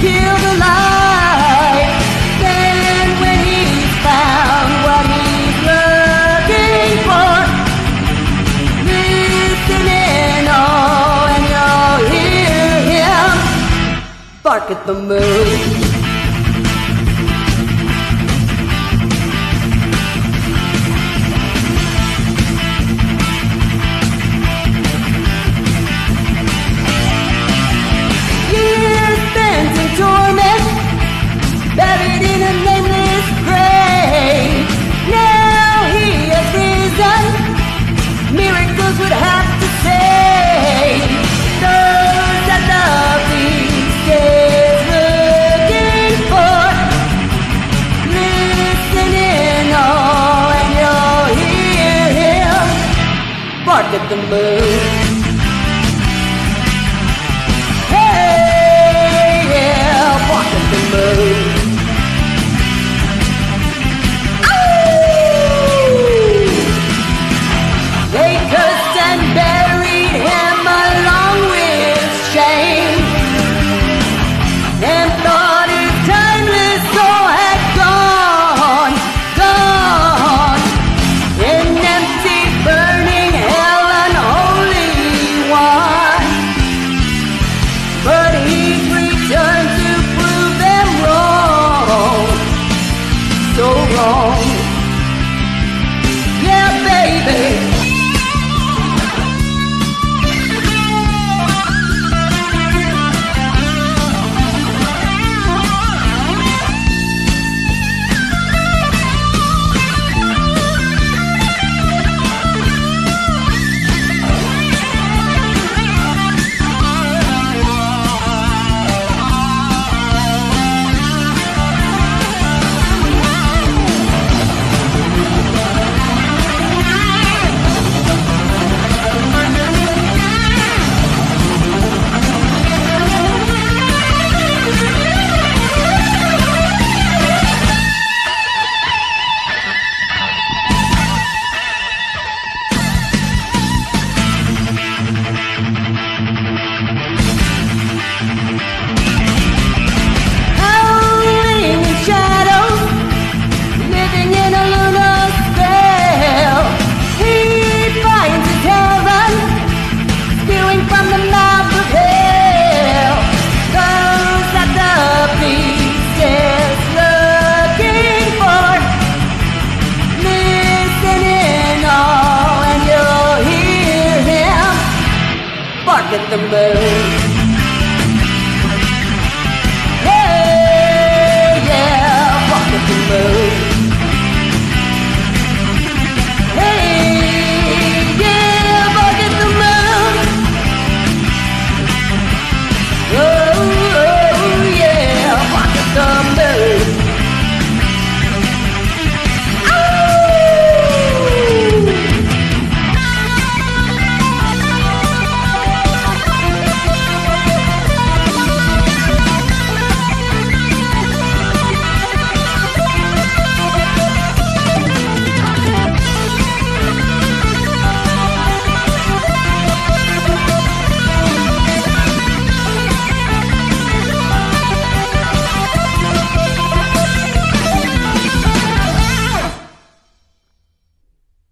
kill the light. Then when he's found what he's looking for, listen in all and you'll hear him bark at the moon. The moon. At the moon.